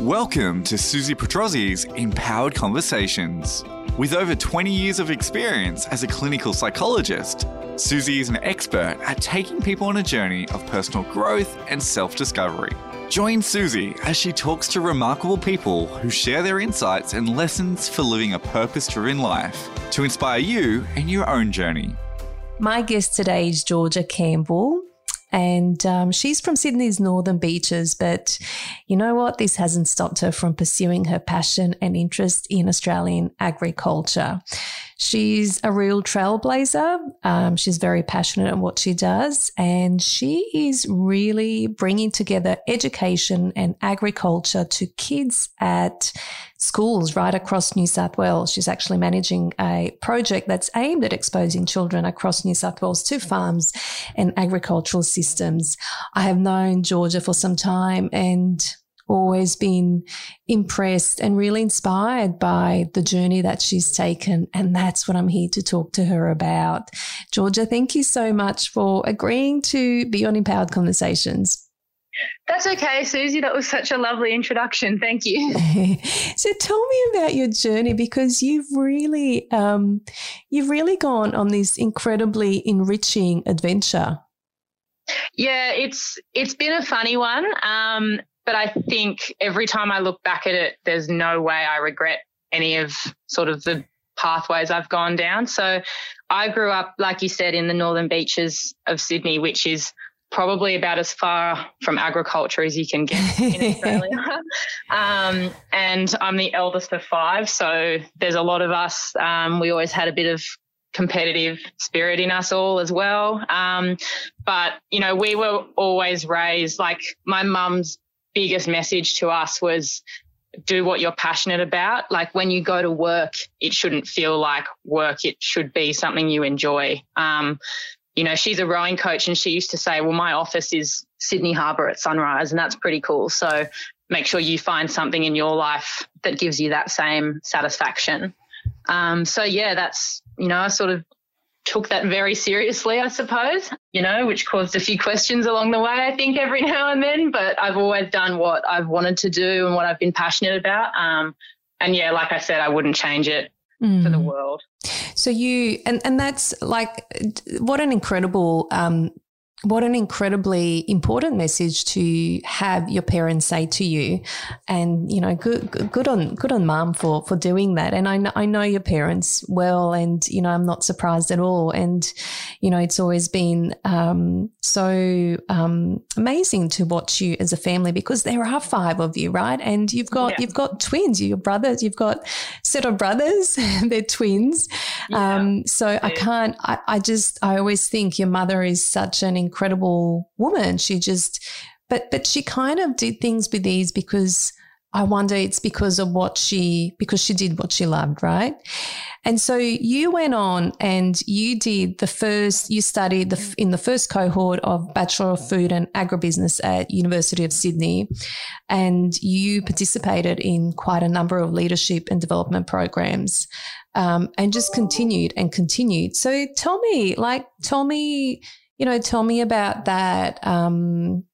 Welcome to Susie Petrozzi's Empowered Conversations. With over 20 years of experience as a clinical psychologist, Susie is an expert at taking people on a journey of personal growth and self discovery. Join Susie as she talks to remarkable people who share their insights and lessons for living a purpose driven life to inspire you in your own journey. My guest today is Georgia Campbell and um, she's from Sydney's northern beaches. But you know what? This hasn't stopped her from pursuing her passion and interest in Australian agriculture. She's a real trailblazer. Um, she's very passionate at what she does, and she is really bringing together education and agriculture to kids at schools right across New South Wales. She's actually managing a project that's aimed at exposing children across New South Wales to farms and agricultural systems. I have known Georgia for some time and always been impressed and really inspired by the journey that she's taken. And that's what I'm here to talk to her about. Georgia, thank you so much for agreeing to be on Empowered Conversations. That's okay, Susie. That was such a lovely introduction. Thank you. so tell me about your journey because you've really, um, you've really gone on this incredibly enriching adventure. Yeah, it's it's been a funny one. Um, but I think every time I look back at it, there's no way I regret any of sort of the pathways I've gone down. So I grew up, like you said, in the northern beaches of Sydney, which is probably about as far from agriculture as you can get in Australia. um, and I'm the eldest of five, so there's a lot of us. Um, we always had a bit of competitive spirit in us all as well. Um, but you know, we were always raised like my mum's biggest message to us was do what you're passionate about. Like when you go to work, it shouldn't feel like work. It should be something you enjoy. Um, you know, she's a rowing coach and she used to say, well, my office is Sydney Harbour at sunrise and that's pretty cool. So make sure you find something in your life that gives you that same satisfaction. Um, so yeah, that's, you know, I sort of took that very seriously, I suppose, you know, which caused a few questions along the way, I think, every now and then. But I've always done what I've wanted to do and what I've been passionate about. Um, and yeah, like I said, I wouldn't change it mm. for the mm. world. So you, and, and that's like, what an incredible um, what an incredibly important message to have your parents say to you. And you know good good on good on mom for for doing that. And I know, I know your parents well and you know I'm not surprised at all. And you know it's always been um, so um, amazing to watch you as a family because there are five of you right? And you've got yeah. you've got twins. Your brothers. You've got set of brothers. They're twins. Yeah. um, so yeah. I can't I, I just I always think your mother is such an incredible woman. She just, but but she kind of did things with these because I wonder it's because of what she because she did what she loved, right? And so you went on and you did the first you studied the in the first cohort of Bachelor of Food and Agribusiness at University of Sydney and you participated in quite a number of leadership and development programs um, and just continued and continued. So tell me like tell me you know, tell me about that. Um,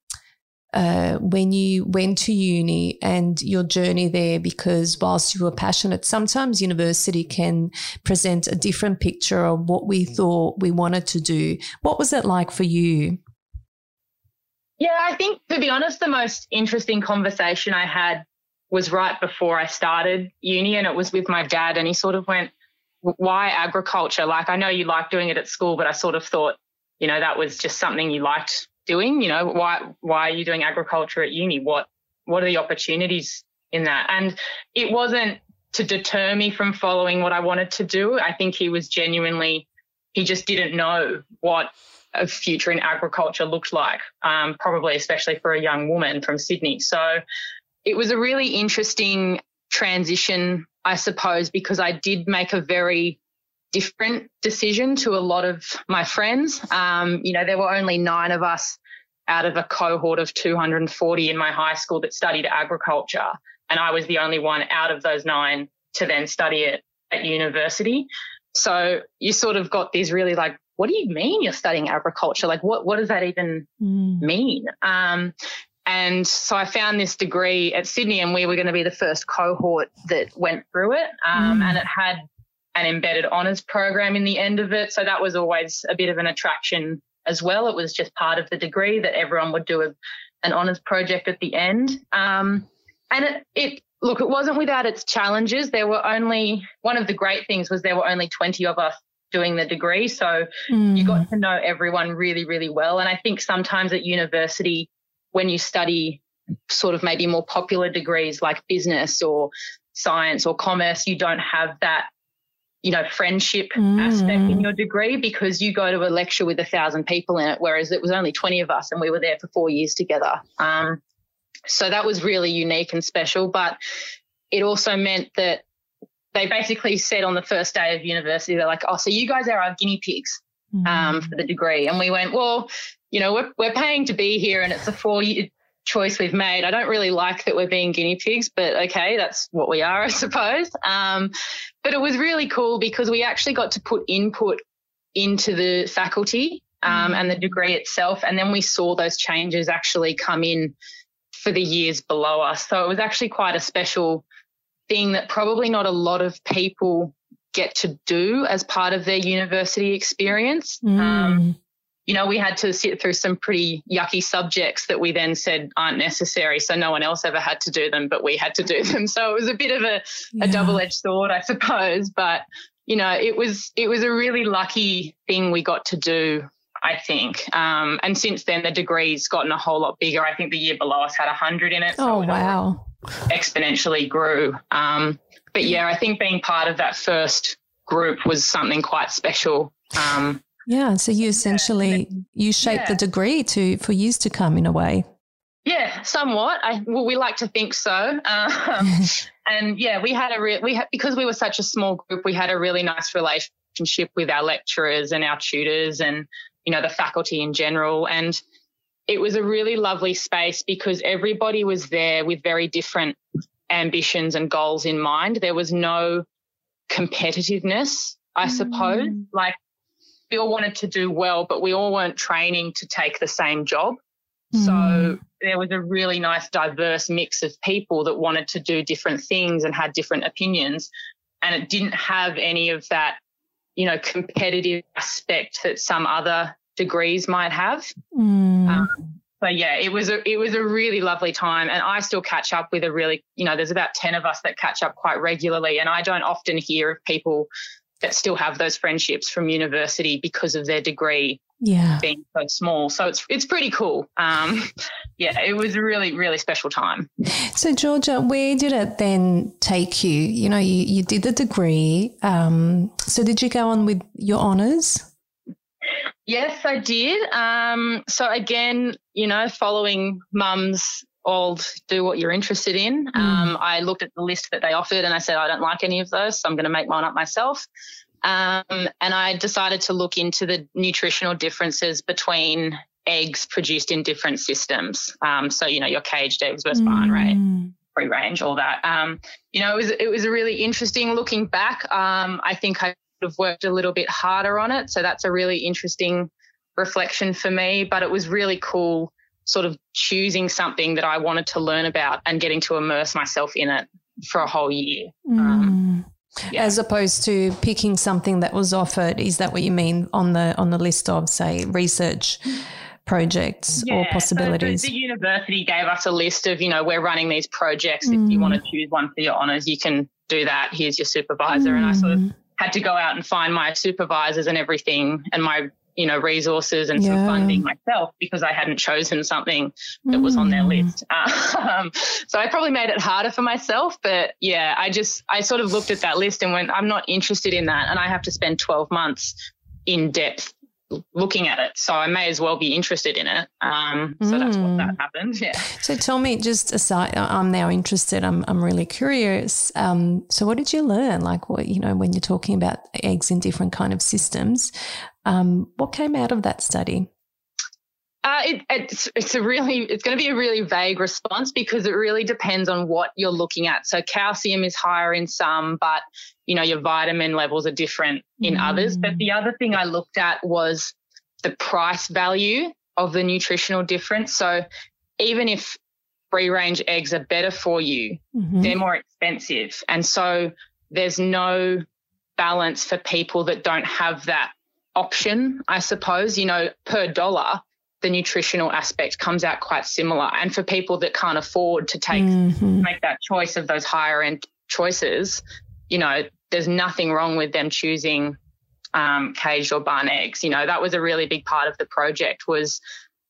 uh, when you went to uni and your journey there, because whilst you were passionate, sometimes university can present a different picture of what we thought we wanted to do. What was it like for you? Yeah, I think to be honest, the most interesting conversation I had was right before I started uni, and it was with my dad. And he sort of went, Why agriculture? Like, I know you like doing it at school, but I sort of thought you know, that was just something you liked doing. You know, why why are you doing agriculture at uni? What what are the opportunities in that? And it wasn't to deter me from following what I wanted to do. I think he was genuinely he just didn't know what a future in agriculture looked like, um, probably especially for a young woman from Sydney. So it was a really interesting transition, I suppose, because I did make a very different decision to a lot of my friends. Um, you know, there were only nine of us out of a cohort of 240 in my high school that studied agriculture. And I was the only one out of those nine to then study it at university. So you sort of got these really like, what do you mean you're studying agriculture? Like, what, what does that even mm. mean? Um, and so I found this degree at Sydney, and we were going to be the first cohort that went through it. Um, mm. And it had an embedded honours program in the end of it. So that was always a bit of an attraction as well. It was just part of the degree that everyone would do a, an honours project at the end. Um, and it, it, look, it wasn't without its challenges. There were only, one of the great things was there were only 20 of us doing the degree. So mm. you got to know everyone really, really well. And I think sometimes at university, when you study sort of maybe more popular degrees like business or science or commerce, you don't have that you know, friendship mm. aspect in your degree because you go to a lecture with a thousand people in it, whereas it was only 20 of us and we were there for four years together. Um, so that was really unique and special. But it also meant that they basically said on the first day of university, they're like, oh, so you guys are our guinea pigs um, for the degree. And we went, well, you know, we're, we're paying to be here and it's a four year choice we've made. I don't really like that we're being guinea pigs, but okay, that's what we are, I suppose. Um, but it was really cool because we actually got to put input into the faculty um, and the degree itself. And then we saw those changes actually come in for the years below us. So it was actually quite a special thing that probably not a lot of people get to do as part of their university experience. Mm. Um, you know, we had to sit through some pretty yucky subjects that we then said aren't necessary. So no one else ever had to do them, but we had to do them. So it was a bit of a, yeah. a double edged sword, I suppose. But, you know, it was, it was a really lucky thing we got to do. I think. Um, and since then, the degree's gotten a whole lot bigger. I think the year below us had 100 in it. So oh, wow. Exponentially grew. Um, but yeah, I think being part of that first group was something quite special. Um, yeah. So you essentially you shape yeah. the degree to for years to come in a way. Yeah, somewhat. I well, we like to think so. Um, and yeah, we had a real we had because we were such a small group. We had a really nice relationship with our lecturers and our tutors, and you know the faculty in general. And it was a really lovely space because everybody was there with very different ambitions and goals in mind. There was no competitiveness, I suppose. Mm. Like we all wanted to do well, but we all weren't training to take the same job. Mm. So there was a really nice diverse mix of people that wanted to do different things and had different opinions. And it didn't have any of that, you know, competitive aspect that some other degrees might have. Mm. Um, so yeah, it was a it was a really lovely time, and I still catch up with a really you know there's about ten of us that catch up quite regularly, and I don't often hear of people that still have those friendships from university because of their degree yeah. being so small. So it's it's pretty cool. Um, yeah, it was a really really special time. So Georgia, where did it then take you? You know, you, you did the degree. Um, so did you go on with your honours? Yes, I did. Um, so again, you know, following mum's old do what you're interested in. Mm. Um, I looked at the list that they offered and I said, I don't like any of those, so I'm going to make mine up myself. Um, and I decided to look into the nutritional differences between eggs produced in different systems. Um, so, you know, your caged eggs versus mm. barn right? free range, all that. Um, you know, it was, it was a really interesting looking back. Um, I think I could have worked a little bit harder on it. So that's a really interesting reflection for me, but it was really cool sort of choosing something that I wanted to learn about and getting to immerse myself in it for a whole year. Mm. Um, yeah. As opposed to picking something that was offered, is that what you mean on the on the list of say research projects yeah. or possibilities? So the, the, university gave us a list of you know we're running these projects. Mm. If you want to choose one for your honours, you can do that. Here's your supervisor, mm. and I sort of mm. had to go out and find my supervisors and everything and my you know, resources and some funding myself because I hadn't chosen something that was on their mm. list. Um, so I probably made it harder for myself. But yeah, I just, I sort of looked at that list and went, I'm not interested in that. And I have to spend 12 months in depth looking at it. So I may as well be interested in it. Um, so mm. that's what that mm. happened. Yeah. So tell me, just aside, I'm now interested. I'm I'm really curious. Um, so what did you learn? Like what you know when you're talking about eggs in different kind of systems, um, what came out of that study? Uh, it, it's it's a really it's going to be a really vague response because it really depends on what you're looking at. So calcium is higher in some, but you know your vitamin levels are different in mm. others. But the other thing I looked at was the price value of the nutritional difference. So even if free range eggs are better for you, mm-hmm. they're more expensive. And so there's no balance for people that don't have that option, I suppose. You know, per dollar, the nutritional aspect comes out quite similar. And for people that can't afford to take mm-hmm. make that choice of those higher end choices, you know, there's nothing wrong with them choosing um, caged or barn eggs. You know, that was a really big part of the project was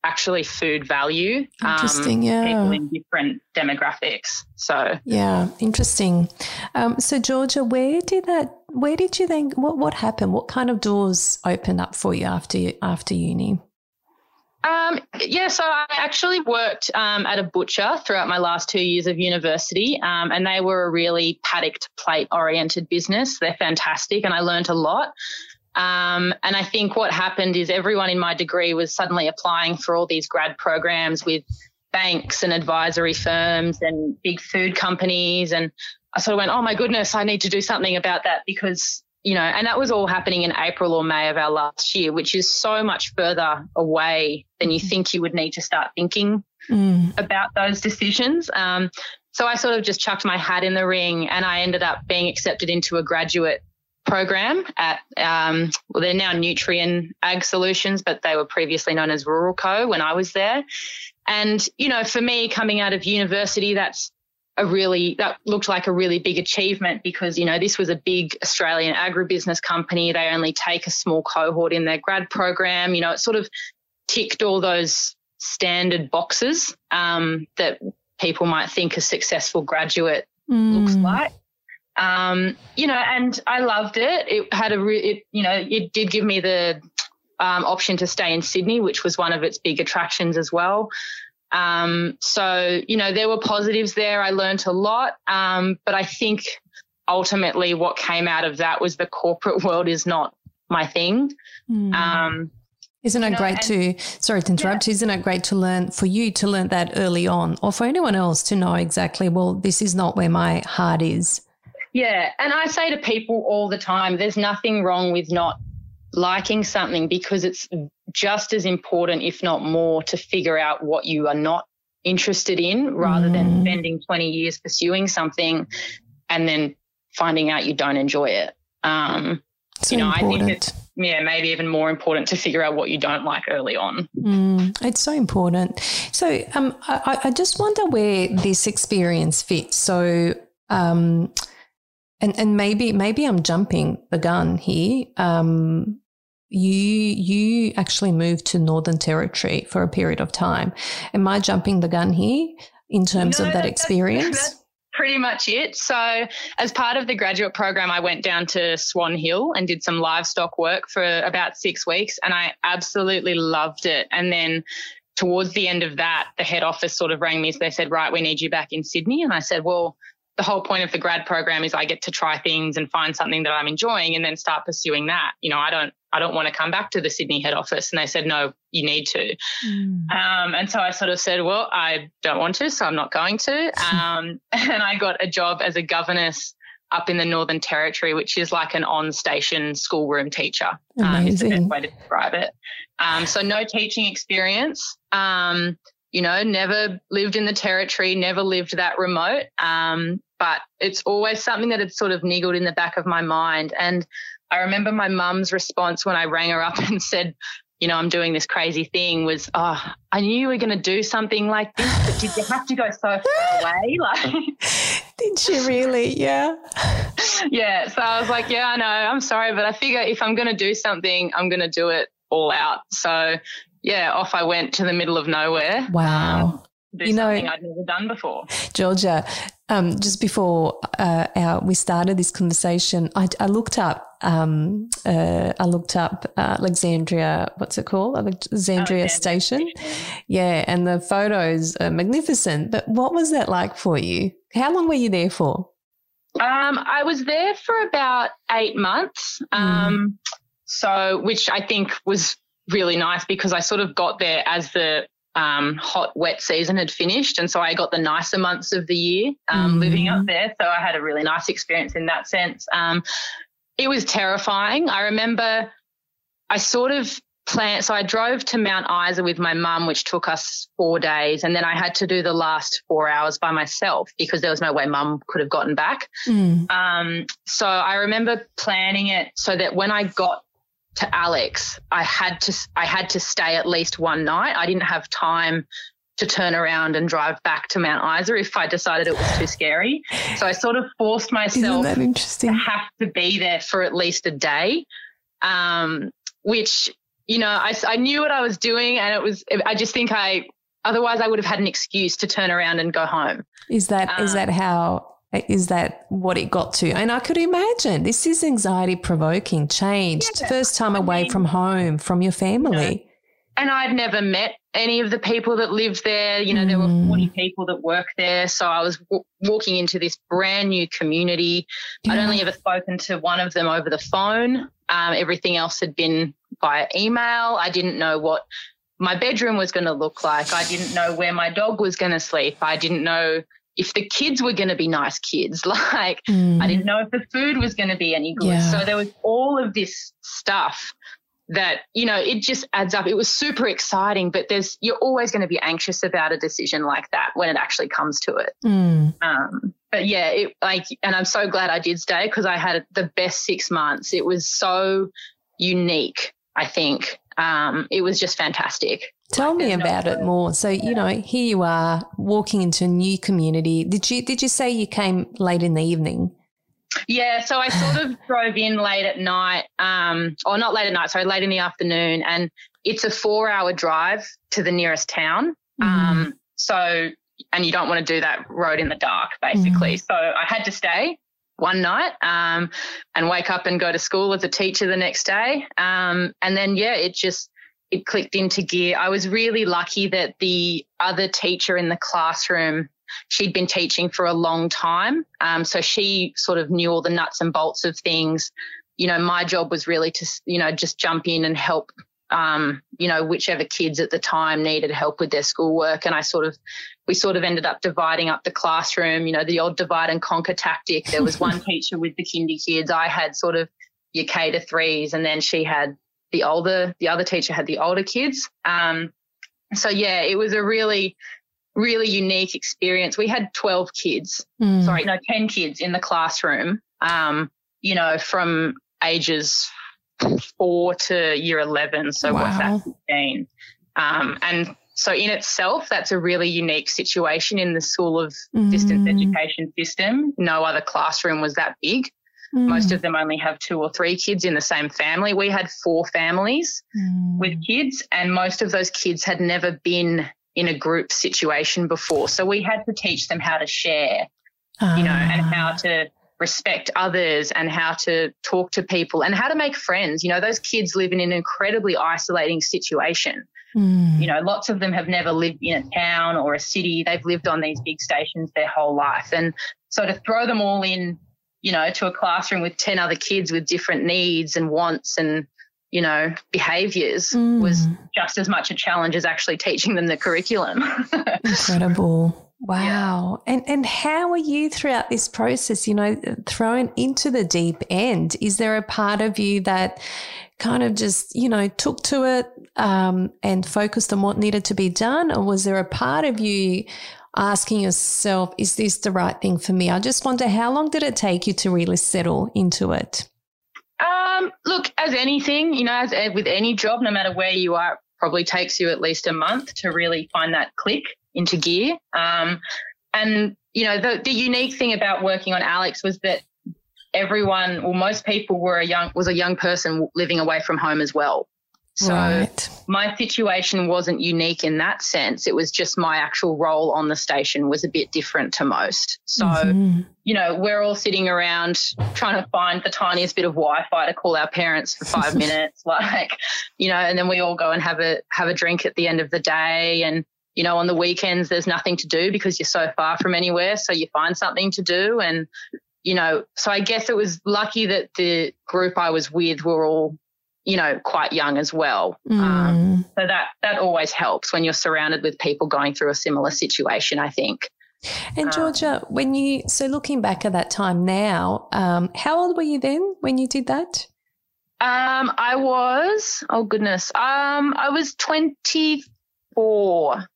actually food value. Um, interesting, um, yeah. People in different demographics. So yeah, interesting. Um, so Georgia, where did that? Where did you then? What what happened? What kind of doors opened up for you after you, after uni? Um, yeah, so I actually worked um, at a butcher throughout my last two years of university, um, and they were a really paddock plate oriented business. They're fantastic, and I learned a lot. Um, and I think what happened is everyone in my degree was suddenly applying for all these grad programs with banks and advisory firms and big food companies. And I sort of went, oh my goodness, I need to do something about that because, you know, and that was all happening in April or May of our last year, which is so much further away than you think you would need to start thinking mm. about those decisions. Um, so I sort of just chucked my hat in the ring and I ended up being accepted into a graduate program at, um, well, they're now Nutrien Ag Solutions, but they were previously known as Ruralco when I was there. And, you know, for me coming out of university, that's a really, that looked like a really big achievement because, you know, this was a big Australian agribusiness company. They only take a small cohort in their grad program. You know, it sort of ticked all those standard boxes um, that people might think a successful graduate mm. looks like. Um, you know, and I loved it. It had a, re- it, you know, it did give me the um, option to stay in Sydney, which was one of its big attractions as well. Um, so, you know, there were positives there. I learned a lot. Um, but I think ultimately what came out of that was the corporate world is not my thing. Mm. Um, isn't it you know, great to, sorry to interrupt, yeah. isn't it great to learn for you to learn that early on or for anyone else to know exactly, well, this is not where my heart is? Yeah. And I say to people all the time, there's nothing wrong with not liking something because it's just as important, if not more, to figure out what you are not interested in rather mm. than spending 20 years pursuing something and then finding out you don't enjoy it. Um, so you know, important. I think it's yeah, maybe even more important to figure out what you don't like early on. Mm, it's so important. So um, I, I, just wonder where this experience fits. So um, and and maybe maybe I'm jumping the gun here. Um, you you actually moved to Northern Territory for a period of time. Am I jumping the gun here in terms no, of that experience? That's, pretty much it. So, as part of the graduate program, I went down to Swan Hill and did some livestock work for about six weeks, and I absolutely loved it. And then towards the end of that, the head office sort of rang me. So they said, Right, we need you back in Sydney. And I said, Well, the whole point of the grad program is I get to try things and find something that I'm enjoying and then start pursuing that. You know, I don't I don't want to come back to the Sydney head office. And they said, no, you need to. Mm. Um, and so I sort of said, well, I don't want to, so I'm not going to. Um, and I got a job as a governess up in the Northern Territory, which is like an on-station schoolroom teacher. Um, is the best way to describe it. Um, so no teaching experience. Um, you know, never lived in the territory, never lived that remote. Um, but it's always something that had sort of niggled in the back of my mind. And I remember my mum's response when I rang her up and said, you know, I'm doing this crazy thing was, oh, I knew you were going to do something like this, but did you have to go so far away? Like, did she really? Yeah. Yeah. So I was like, yeah, I know. I'm sorry, but I figure if I'm going to do something, I'm going to do it all out. So yeah, off I went to the middle of nowhere. Wow. Um, you know, I'd never done before. Georgia, um, just before uh, our, we started this conversation, I, I looked up. Um, uh, I looked up uh, Alexandria. What's it called? Alexandria oh, Station. Yeah, and the photos are magnificent. But what was that like for you? How long were you there for? Um, I was there for about eight months. Mm. So, which I think was really nice because I sort of got there as the um, hot, wet season had finished. And so I got the nicer months of the year um, mm-hmm. living up there. So I had a really nice experience in that sense. Um, it was terrifying. I remember I sort of planned, So I drove to Mount Isa with my mum, which took us four days. And then I had to do the last four hours by myself because there was no way mum could have gotten back. Mm. Um, so I remember planning it so that when I got to Alex, I had to, I had to stay at least one night. I didn't have time to turn around and drive back to Mount Isa if I decided it was too scary. So I sort of forced myself that interesting? to have to be there for at least a day. Um, which you know, I, I knew what I was doing and it was, I just think I, otherwise I would have had an excuse to turn around and go home. Is that um, is that how, is that what it got to? And I could imagine this is anxiety provoking, changed, yeah, first time I away mean, from home, from your family. and I'd never met any of the people that lived there. You know, mm. there were 40 mm. people that work there. So I was w- walking into this brand new community. Yeah. I'd only ever spoken to one of them over the phone. Um, everything else had been via email. I didn't know what my bedroom was going to look like. I didn't know where my dog was going to sleep. I didn't know if the kids were going to be nice kids. Like, mm. I didn't know if the food was going to be any good. Yeah. So there was all of this stuff that, you know, it just adds up. It was super exciting, but there's, you're always going to be anxious about a decision like that when it actually comes to it. Mm. Um, but yeah, it like, and I'm so glad I did stay because I had the best six months. It was so unique. I think um, it was just fantastic. Tell like, me about no it more. So you know, here you are walking into a new community. Did you did you say you came late in the evening? Yeah, so I sort of drove in late at night, um, or not late at night, sorry, late in the afternoon, and it's a four-hour drive to the nearest town. Mm. Um, so, and you don't want to do that road in the dark, basically. Mm. So I had to stay one night um, and wake up and go to school as a teacher the next day. Um, and then, yeah, it just it clicked into gear. I was really lucky that the other teacher in the classroom she'd been teaching for a long time, um, so she sort of knew all the nuts and bolts of things. You know, my job was really to you know just jump in and help um, you know, whichever kids at the time needed help with their schoolwork. And I sort of, we sort of ended up dividing up the classroom, you know, the odd divide and conquer tactic. There was one teacher with the kindy kids. I had sort of your K to threes and then she had the older, the other teacher had the older kids. Um, so yeah, it was a really, really unique experience. We had 12 kids, mm. sorry, no, 10 kids in the classroom, um, you know, from ages four to year 11. So wow. what's that, 15? Um, and so in itself, that's a really unique situation in the school of mm. distance education system. No other classroom was that big. Mm. Most of them only have two or three kids in the same family. We had four families mm. with kids, and most of those kids had never been in a group situation before. So we had to teach them how to share, you know, and how ah. to respect others and how to talk to people and how to make friends. You know, those kids live in an incredibly isolating situation. Mm. You know, lots of them have never lived in a town or a city. They've lived on these big stations their whole life. And so to throw them all in, you know, to a classroom with 10 other kids with different needs and wants and, you know, behaviors mm. was just as much a challenge as actually teaching them the curriculum. Incredible. Wow. Yeah. And and how are you throughout this process, you know, thrown into the deep end? Is there a part of you that kind of just, you know, took to it um, and focused on what needed to be done? Or was there a part of you asking yourself, is this the right thing for me? I just wonder how long did it take you to really settle into it? Um, look, as anything, you know, as with any job, no matter where you are, probably takes you at least a month to really find that click into gear. Um, and you know, the the unique thing about working on Alex was that everyone, or most people, were a young was a young person living away from home as well. So right. my situation wasn't unique in that sense. It was just my actual role on the station was a bit different to most. So, mm-hmm. you know, we're all sitting around trying to find the tiniest bit of Wi-Fi to call our parents for five minutes, like, you know, and then we all go and have a have a drink at the end of the day. And, you know, on the weekends there's nothing to do because you're so far from anywhere. So you find something to do. And, you know, so I guess it was lucky that the group I was with were all you know, quite young as well. Mm. Um, so that that always helps when you're surrounded with people going through a similar situation. I think. And um, Georgia, um, when you so looking back at that time now, um, how old were you then when you did that? Um, I was, oh goodness, um, I was 24.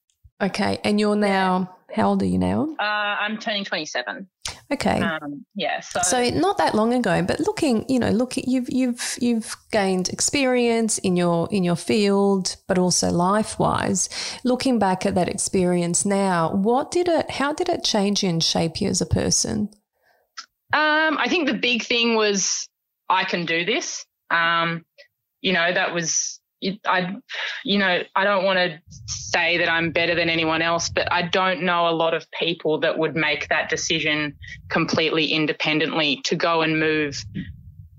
Okay. And you're now, how old are you now? Uh, I'm turning 27. Okay. Um, yeah. So, So not that long ago, but looking, you know, look, you've you've you've gained experience in your in your field, but also life wise. Looking back at that experience now, what did it? How did it change you and shape you as a person? Um, I think the big thing was I can do this. Um, you know, that was I, you know, I don't want to say that I'm better than anyone else, but I don't know a lot of people that would make that decision completely independently to go and move.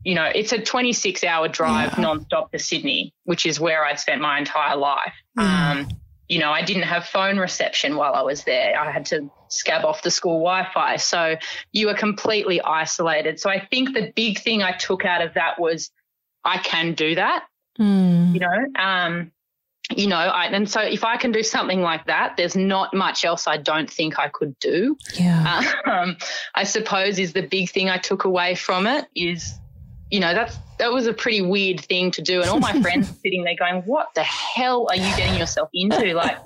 You know, it's a 26 hour drive Yeah. nonstop to Sydney, which is where I spent my entire life. Um, you know, I didn't have phone reception while I was there. I had to scab off the school Wi Fi. So you were completely isolated. So I think the big thing I took out of that was I can do that Mm. you know um you know I, and so if i can do something like that there's not much else i don't think i could do Yeah. um i suppose is the big thing i took away from it is you know that's that was a pretty weird thing to do and all my friends sitting there going what the hell are you getting yourself into like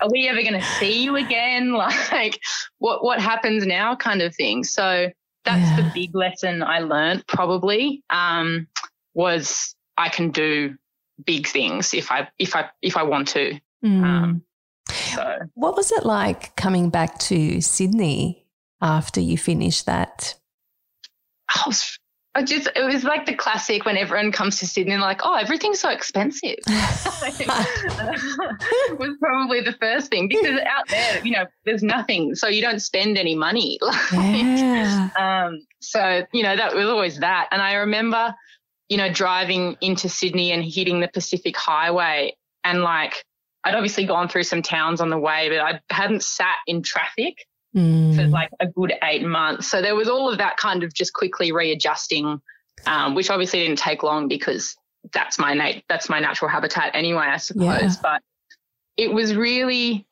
are we ever going to see you again like what what happens now kind of thing so that's Yeah. the big lesson i learned probably um was i can do big things if i if i if i want to Mm. um, so what was it like coming back to Sydney after you finished that? I was I just it was like the classic when everyone comes to Sydney and like, oh, everything's so expensive. was probably the first thing because out there, you know, there's nothing, so you don't spend any money. yeah. um, so you know that was always that, and I remember, you know, driving into Sydney and hitting the Pacific Highway, and like I'd obviously gone through some towns on the way, but I hadn't sat in traffic for Mm. like a good eight months. So there was all of that kind of just quickly readjusting, um, which obviously didn't take long because that's my nat- that's my natural habitat anyway, I suppose. Yeah. But it was really,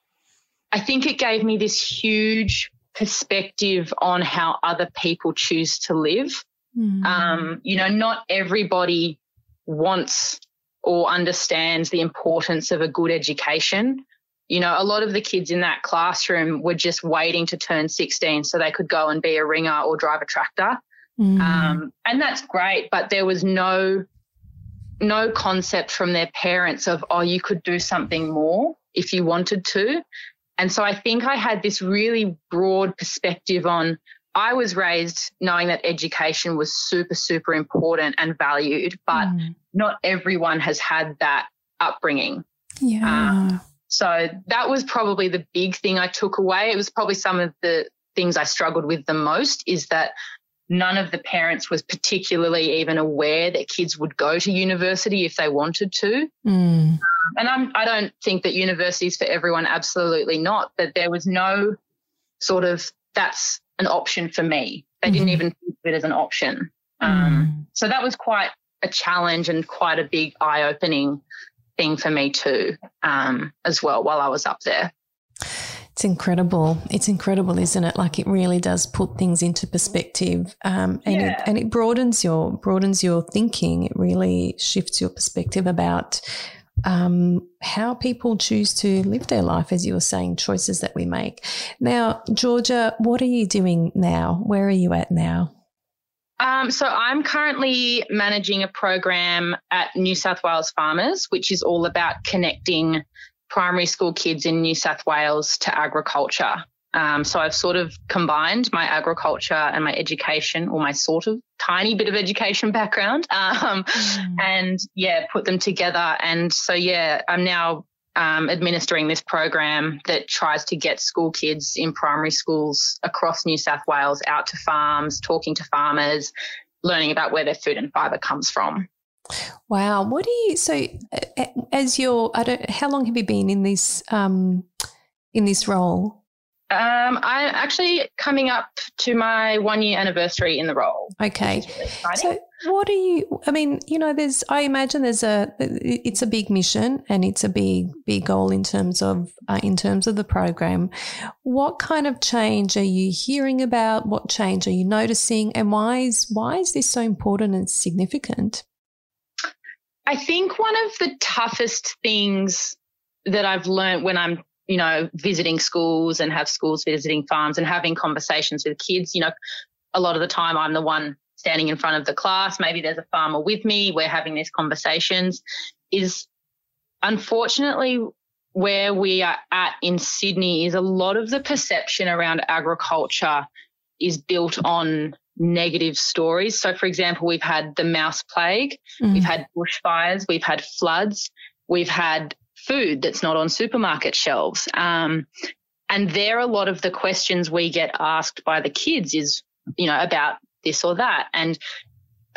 I think it gave me this huge perspective on how other people choose to live. Mm. Um, you know, not everybody wants or understands the importance of a good education. You know, a lot of the kids in that classroom were just waiting to turn 16 so they could go and be a ringer or drive a tractor. Mm. Um, and that's great, but there was no no concept from their parents of, oh, you could do something more if you wanted to. And so I think I had this really broad perspective on I was raised knowing that education was super, super important and valued, but Mm. not everyone has had that upbringing. yeah. So that was probably the big thing I took away. It was probably some of the things I struggled with the most is that none of the parents was particularly even aware that kids would go to university if they wanted to. Mm. And I'm, I don't think that university is for everyone, absolutely not. But there was no sort of that's an option for me. They didn't Mhm. even think of it as an option. Um, Mm. so that was quite a challenge and quite a big eye opening thing for me too, um, as well while I was up there. It's incredible. It's incredible, isn't it? Like it really does put things into perspective, um, and it and it broadens your broadens your thinking. It really shifts your perspective about um, how people choose to live their life, as you were saying, choices that we make. Now, Georgia, what are you doing now? Where are you at now? Um, so I'm currently managing a program at New South Wales Farmers, which is all about connecting primary school kids in New South Wales to agriculture. Um, so I've sort of combined my agriculture and my education, or my sort of tiny bit of education background, um, and yeah, put them together. And so yeah, I'm now um, administering this program that tries to get school kids in primary schools across New South Wales out to farms, talking to farmers, learning about where their food and fibre comes from. Wow. What do you so as your I don't how long have you been in this um in this role? Um, I'm actually coming up to my one year anniversary in the role. Okay. really. So what do you I mean, you know, there's I imagine there's a it's a big mission and it's a big big goal in terms of uh, in terms of the program. What kind of change are you hearing about? What change are you noticing and why is why is this so important and significant? I think one of the toughest things that I've learned when I'm, you know, visiting schools and have schools visiting farms and having conversations with kids, you know, a lot of the time I'm the one standing in front of the class. Maybe there's a farmer with me. We're having these conversations is unfortunately where we are at in Sydney is a lot of the perception around agriculture is built on negative stories. So, for example, we've had the mouse plague, mm. we've had bushfires, we've had floods, we've had food that's not on supermarket shelves. Um, and there, a lot of the questions we get asked by the kids is, you know, about this or that. And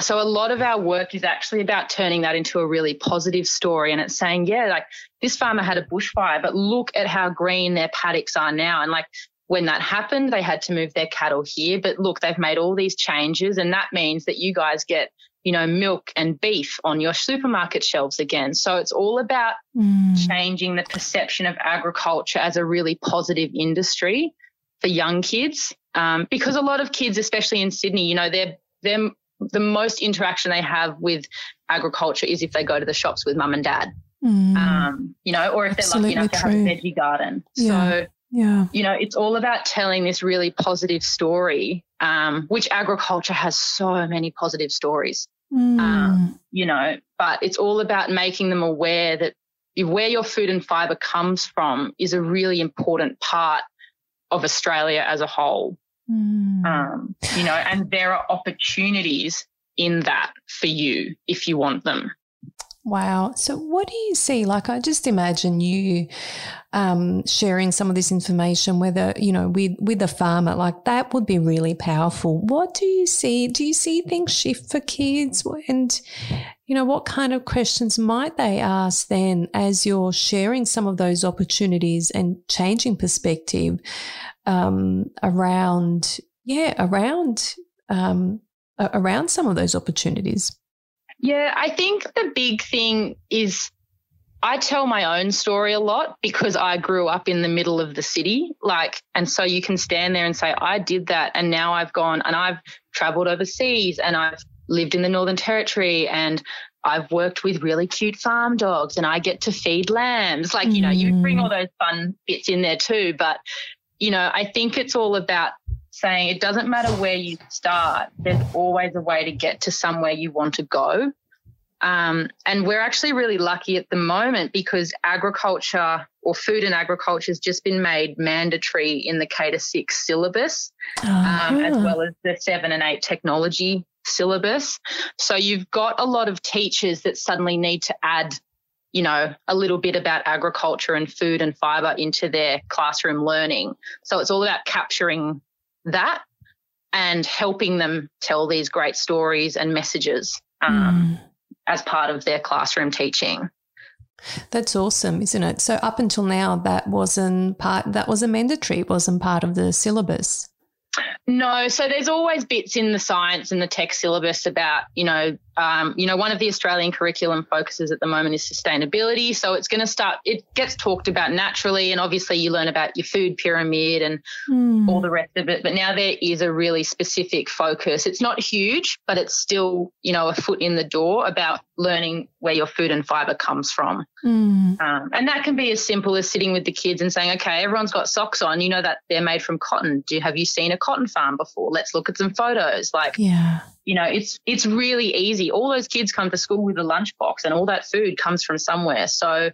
so a lot of our work is actually about turning that into a really positive story. And it's saying, yeah, like this farmer had a bushfire, but look at how green their paddocks are now. And like when that happened, they had to move their cattle here. But look, they've made all these changes. And that means that you guys get, you know, milk and beef on your supermarket shelves again. So it's all about mm. changing the perception of agriculture as a really positive industry for young kids. Um, because a lot of kids, especially in Sydney, you know, they're, they're the most interaction they have with agriculture is if they go to the shops with mum and dad. Mm. Um, you know, or if Absolutely they're lucky enough true. to have a veggie garden. Yeah. So, yeah. you know, it's all about telling this really positive story, um, which agriculture has so many positive stories. Mm. Um, you know, but it's all about making them aware that where your food and fiber comes from is a really important part of Australia as a whole. Mm. Um, you know, and there are opportunities in that for you if you want them. Wow. So, what do you see? Like, I just imagine you um, sharing some of this information, whether you know with with a farmer, like that would be really powerful. What do you see? Do you see things shift for kids? And you know, what kind of questions might they ask then as you're sharing some of those opportunities and changing perspective um, around, yeah, around um, around some of those opportunities? Yeah, I think the big thing is I tell my own story a lot because I grew up in the middle of the city. Like, and so you can stand there and say, I did that. And now I've gone and I've traveled overseas and I've lived in the Northern Territory and I've worked with really cute farm dogs and I get to feed lambs. Like, you know, you bring all mm. those fun bits in there too. But, you know, I think it's all about saying it doesn't matter where you start, there's always a way to get to somewhere you want to go. Um, and we're actually really lucky at the moment because agriculture or food and agriculture has just been made mandatory in the K to six syllabus, uh-huh. um, as well as the seven and eight technology syllabus. So you've got a lot of teachers that suddenly need to add you know, a little bit about agriculture and food and fiber into their classroom learning. So it's all about capturing that and helping them tell these great stories and messages um, mm. as part of their classroom teaching. That's awesome, isn't it? So up until now, that wasn't part. That was a mandatory. It wasn't part of the syllabus. No, so there's always bits in the science and the tech syllabus about, you know, um, you know, one of the Australian curriculum focuses at the moment is sustainability. So it's going to start, it gets talked about naturally. And obviously you learn about your food pyramid and mm. all the rest of it. But now there is a really specific focus. It's not huge, but it's still, you know, a foot in the door about learning where your food and fiber comes from. Mm. Um, and that can be as simple as sitting with the kids and saying, okay, everyone's got socks on. You know that they're made from cotton. Do have you seen a cotton farm before? Let's look at some photos. Like, yeah you know, it's it's really easy. All those kids come to school with a lunchbox, and all that food comes from somewhere. So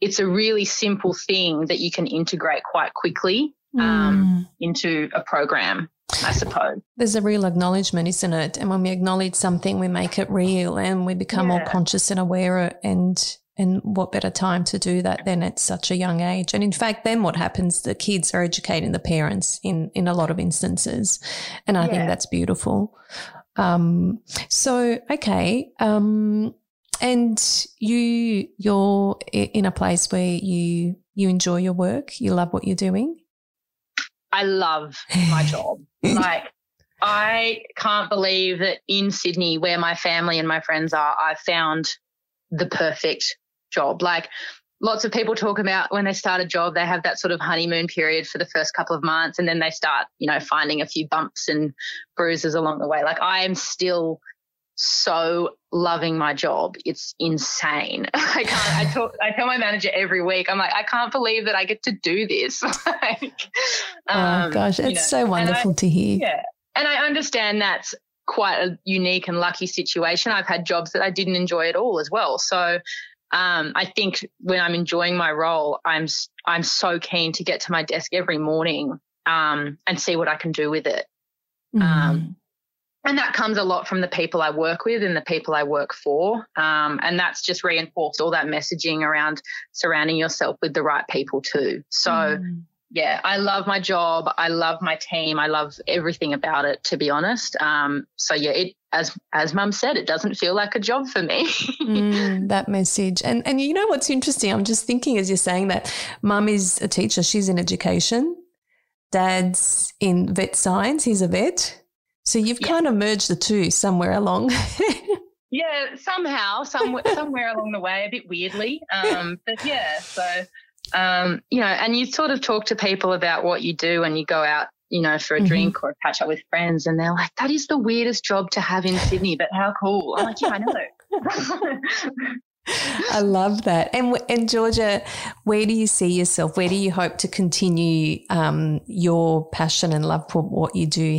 it's a really simple thing that you can integrate quite quickly um, mm. into a program. I suppose. There's a real acknowledgement, isn't it? And when we acknowledge something, we make it real and we become yeah. more conscious and aware and and what better time to do that than at such a young age? And in fact, then what happens? The kids are educating the parents in in a lot of instances, and I yeah. think that's beautiful. Um, so, okay. Um, and you, you're in a place where you, you enjoy your work. You love what you're doing. I love my job. like, I can't believe that in Sydney, where my family and my friends are, I found the perfect job. Like, lots of people talk about when they start a job, they have that sort of honeymoon period for the first couple of months and then they start, you know, finding a few bumps and bruises along the way. Like I am still so loving my job. It's insane. I can't. I talk. I tell my manager every week. I'm like, I can't believe that I get to do this. like, oh um, gosh, it's you know, so wonderful I, to hear. Yeah, and I understand that's quite a unique and lucky situation. I've had jobs that I didn't enjoy at all as well. So um, I think when I'm enjoying my role, I'm I'm so keen to get to my desk every morning um, and see what I can do with it. Mm. Um, and that comes a lot from the people I work with and the people I work for. Um, and that's just reinforced all that messaging around surrounding yourself with the right people too. So, mm. Yeah, I love my job. I love my team. I love everything about it, to be honest. Um, so yeah, it, as as mum said, it doesn't feel like a job for me. mm, that message, and and you know what's interesting? I'm just thinking as you're saying that, mum is a teacher. She's in education. Dad's in vet science. He's a vet. So you've yeah. kind of merged the two somewhere along. yeah, somehow, somewhere, somewhere along the way, a bit weirdly. Um, but yeah, so um, you know, and you sort of talk to people about what you do when you go out, you know, for a mm-hmm. drink or a catch up with friends, and they're like, "That is the weirdest job to have in Sydney, but how cool!" I'm like, "Yeah, I know." I love that. And and Georgia, where do you see yourself? Where do you hope to continue um, your passion and love for what you do?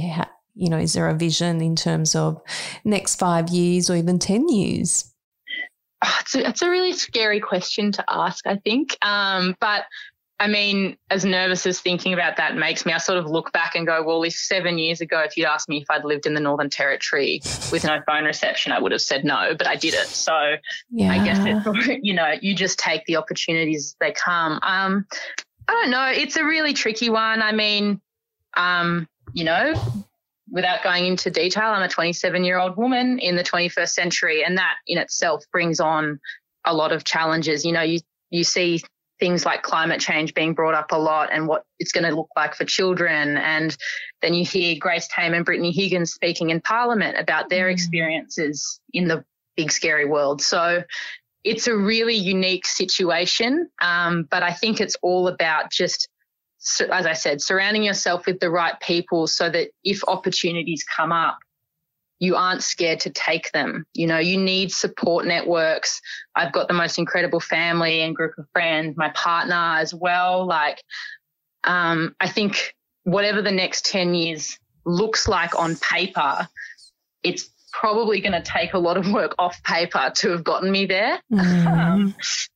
you know, is there a vision in terms of next five years or even 10 years? Oh, it's, a, it's a really scary question to ask, I think. Um, but I mean, as nervous as thinking about that makes me, I sort of look back and go, well, if seven years ago, if you'd asked me if I'd lived in the Northern Territory with no phone reception, I would have said no, but I did it. So yeah. I guess it's, you know, you just take the opportunities as they come. Um, I don't know. It's a really tricky one. I mean, um, you know, without going into detail, I'm a 27 year old woman in the 21st century, and that in itself brings on a lot of challenges. You know, you you see things like climate change being brought up a lot and what it's going to look like for children. And then you hear Grace Tame and Brittany Higgins speaking in Parliament about their mm. experiences in the big scary world. So it's a really unique situation, um, but I think it's all about just as I said, surrounding yourself with the right people so that if opportunities come up, you aren't scared to take them. You know, you need support networks. I've got the most incredible family and group of friends, my partner as well. Like, um, I think whatever the next 10 years looks like on paper, it's probably going to take a lot of work off paper to have gotten me there. Mm. Um,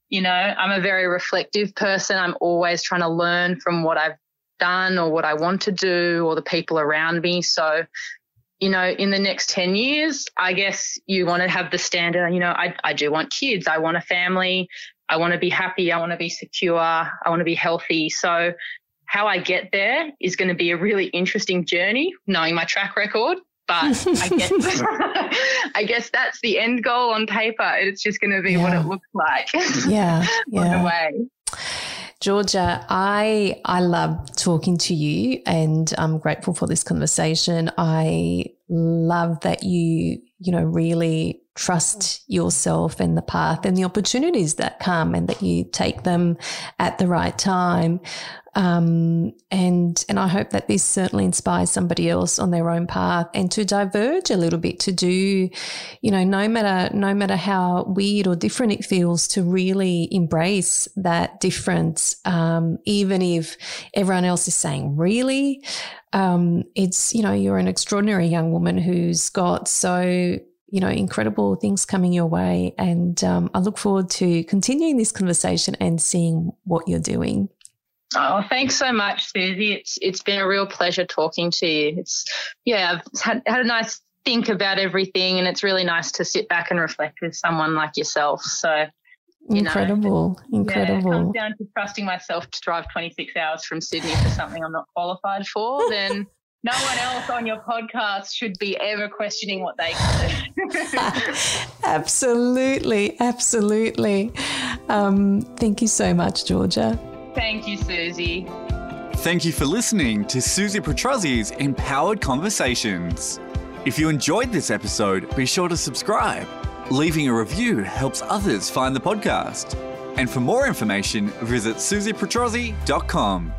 you know, I'm a very reflective person. I'm always trying to learn from what I've done or what I want to do or the people around me. So, you know, in the next 10 years, I guess you want to have the standard, you know, I, I do want kids. I want a family. I want to be happy. I want to be secure. I want to be healthy. So how I get there is going to be a really interesting journey, knowing my track record. But I guess I guess that's the end goal on paper. It's just going to be yeah. what it looks like. Yeah, yeah. way. Georgia, I I love talking to you, and I'm grateful for this conversation. I love that you you know really trust yourself and the path and the opportunities that come, and that you take them at the right time. Um, and and I hope that this certainly inspires somebody else on their own path and to diverge a little bit to do, you know, no matter no matter how weird or different it feels, to really embrace that difference, um, even if everyone else is saying really. Um, it's you know you're an extraordinary young woman who's got so you know, incredible things coming your way. And um, I look forward to continuing this conversation and seeing what you're doing. Oh, thanks so much, Susie. It's it's been a real pleasure talking to you. It's yeah, I've had, had a nice think about everything, and it's really nice to sit back and reflect with someone like yourself. So incredible, know, incredible. Yeah, it comes down to trusting myself to drive 26 hours from Sydney for something I'm not qualified for. Then no one else on your podcast should be ever questioning what they do. absolutely, absolutely. Um, thank you so much, Georgia. Thank you, Susie. Thank you for listening to Susie Petrozzi's Empowered Conversations. If you enjoyed this episode, be sure to subscribe. Leaving a review helps others find the podcast. And for more information, visit susiepetrozzi.com.